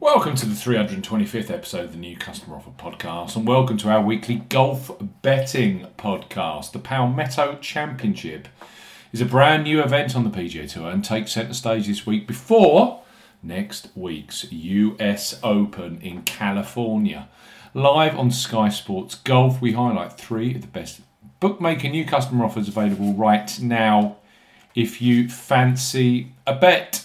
Welcome to the 325th episode of the New Customer Offer Podcast, and welcome to our weekly golf betting podcast. The Palmetto Championship is a brand new event on the PGA Tour and takes centre stage this week before next week's US Open in California. Live on Sky Sports Golf, we highlight three of the best bookmaker new customer offers available right now if you fancy a bet.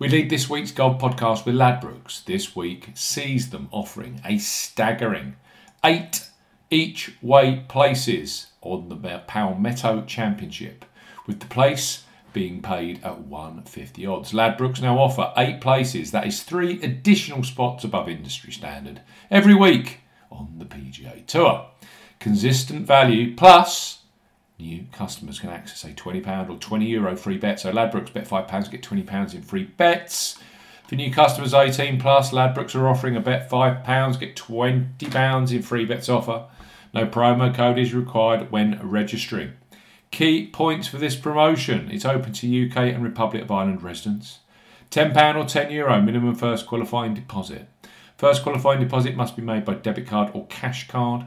We lead this week's golf podcast with Ladbrokes. This week sees them offering a staggering eight each way places on the Palmetto Championship, with the place being paid at 150 odds. Ladbrokes now offer eight places, that is three additional spots above industry standard, every week on the PGA Tour. Consistent value plus new customers can access a £20 or €20 Euro free bet. So Ladbrokes bet £5, get £20 in free bets. For new customers 18 plus, Ladbrokes are offering a bet £5, get £20 in free bets offer. No promo code is required when registering. Key points for this promotion it's open to UK and Republic of Ireland residents. £10 or €10 Euro minimum first qualifying deposit. First qualifying deposit must be made by debit card or cash card.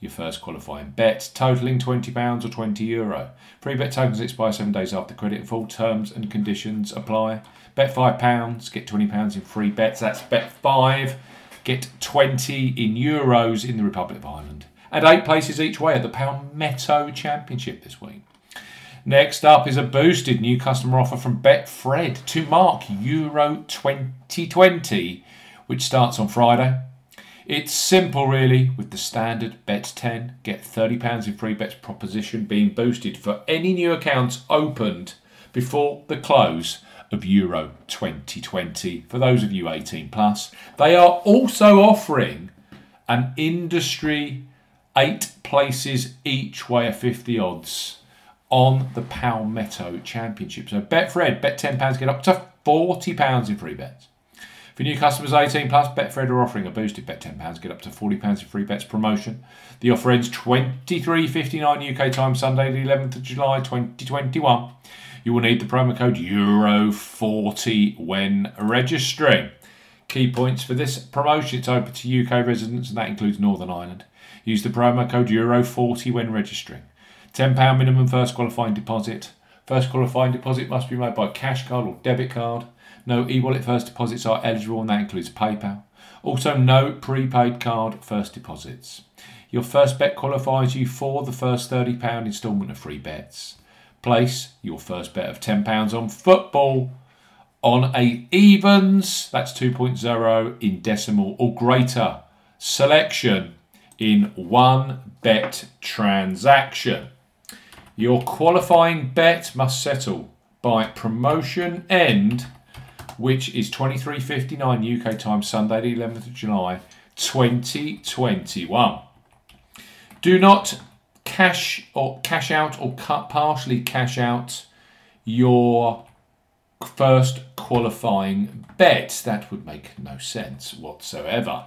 your first qualifying bet, totaling £20 or €20. Euro. Free bet tokens expire seven days after credit. Full terms and conditions apply. Bet £5, get £20 in free bets. That's bet 5, get 20 in euros in the Republic of Ireland. And eight places each way at the Pound Palmetto Championship this week. Next up is a boosted new customer offer from Betfred to mark Euro 2020, which starts on Friday. It's simple, really, with the standard bet 10, get £30 in free bets proposition being boosted for any new accounts opened before the close of Euro 2020 for those of you 18 plus. They are also offering an industry eight places each way of 50 odds on the Palmetto Championship. So Betfred, bet £10, get up to £40 in free bets. For new customers 18 plus, Betfred are offering a boosted bet £10, get up to £40 in free bets promotion. The offer ends 23.59 UK time, Sunday, the 11th of July 2021. You will need the promo code EURO40 when registering. Key points for this promotion it's open to UK residents, and that includes Northern Ireland. Use the promo code EURO40 when registering. £10 minimum first qualifying deposit. First qualifying deposit must be made by cash card or debit card. No e wallet first deposits are eligible, and that includes PayPal. Also, no prepaid card first deposits. Your first bet qualifies you for the first £30 instalment of free bets. Place your first bet of £10 on football on a evens, that's 2.0 in decimal or greater selection in one bet transaction. Your qualifying bet must settle by promotion end which is 23.59 UK time, Sunday, the 11th of July, 2021. Do not cash or cash out or cut partially cash out your first qualifying bet. That would make no sense whatsoever.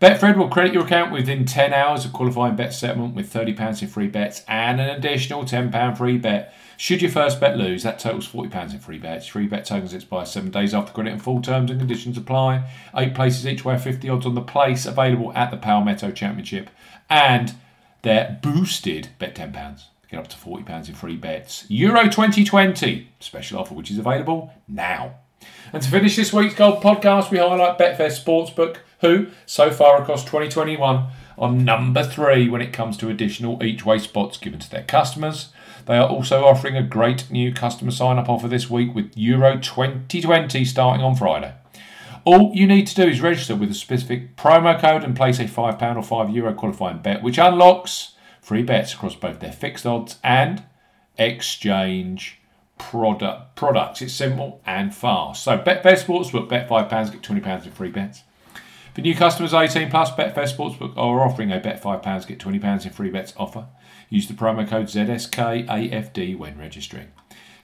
Betfred will credit your account within 10 hours of qualifying bet settlement with £30 in free bets and an additional £10 free bet should your first bet lose, that totals £40 in free bets. Free bet tokens expire seven days after credit and full terms and conditions apply. Eight places each way, 50 odds on the place available at the Palmetto Championship. And they're boosted, bet £10. Get up to £40 in free bets. Euro 2020 special offer, which is available now. And to finish this week's Gold podcast, we highlight Betfair Sportsbook, who, so far across 2021, are number three when it comes to additional each way spots given to their customers. They are also offering a great new customer sign up offer this week with Euro 2020 starting on Friday. All you need to do is register with a specific promo code and place a £5 or €5 Euro qualifying bet, which unlocks free bets across both their fixed odds and exchange product products. It's simple and fast. So Betfair Sportsbook, bet £5, get £20 in free bets. For new customers 18 plus, Betfair Sportsbook are offering a bet £5, get £20 in free bets offer. Use the promo code ZSKAFD when registering.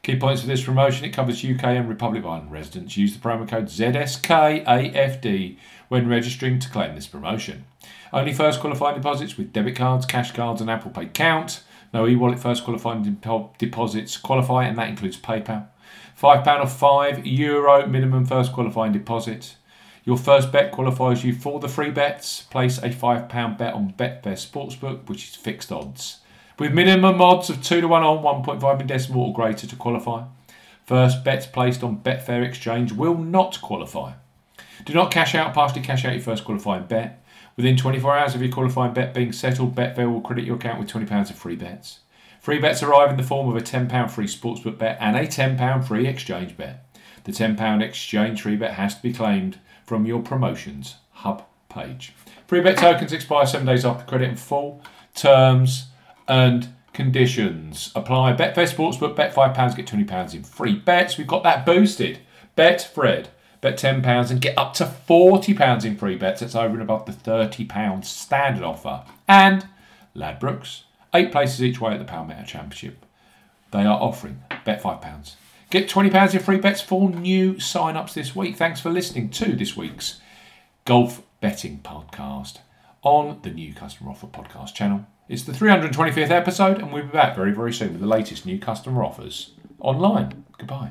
Key points for this promotion it covers UK and Republic of Ireland residents. Use the promo code ZSKAFD when registering to claim this promotion. Only first qualifying deposits with debit cards, cash cards, and Apple Pay count. No e wallet first qualifying deposits qualify, and that includes PayPal. £5 or €5 Euro minimum first qualifying deposit. Your first bet qualifies you for the free bets. Place a £5 bet on Betfair Sportsbook, which is fixed odds with minimum odds of 2 to 1 on 1.5 in decimal or greater to qualify. First bets placed on Betfair Exchange will not qualify. Do not cash out, partially cash out your first qualifying bet. Within 24 hours of your qualifying bet being settled, Betfair will credit your account with £20 of free bets. Free bets arrive in the form of a £10 free sportsbook bet and a £10 free exchange bet. The £10 exchange free bet has to be claimed from your promotions hub page. Free bet tokens expire seven days after credit in full. Terms and conditions apply. Betfair Sportsbook, bet £5, get £20 in free bets. We've got that boosted. Betfred, bet £10 and get up to £40 in free bets. That's over and above the £30 standard offer. And Ladbrokes, eight places each way at the Palmetto Championship. They are offering bet £5. Get £20 in free bets for new sign ups this week. Thanks for listening to this week's Golf Betting Podcast on the new Customer Offer Podcast channel. It's the 325th episode, and we'll be back very, very soon with the latest new customer offers online. Goodbye.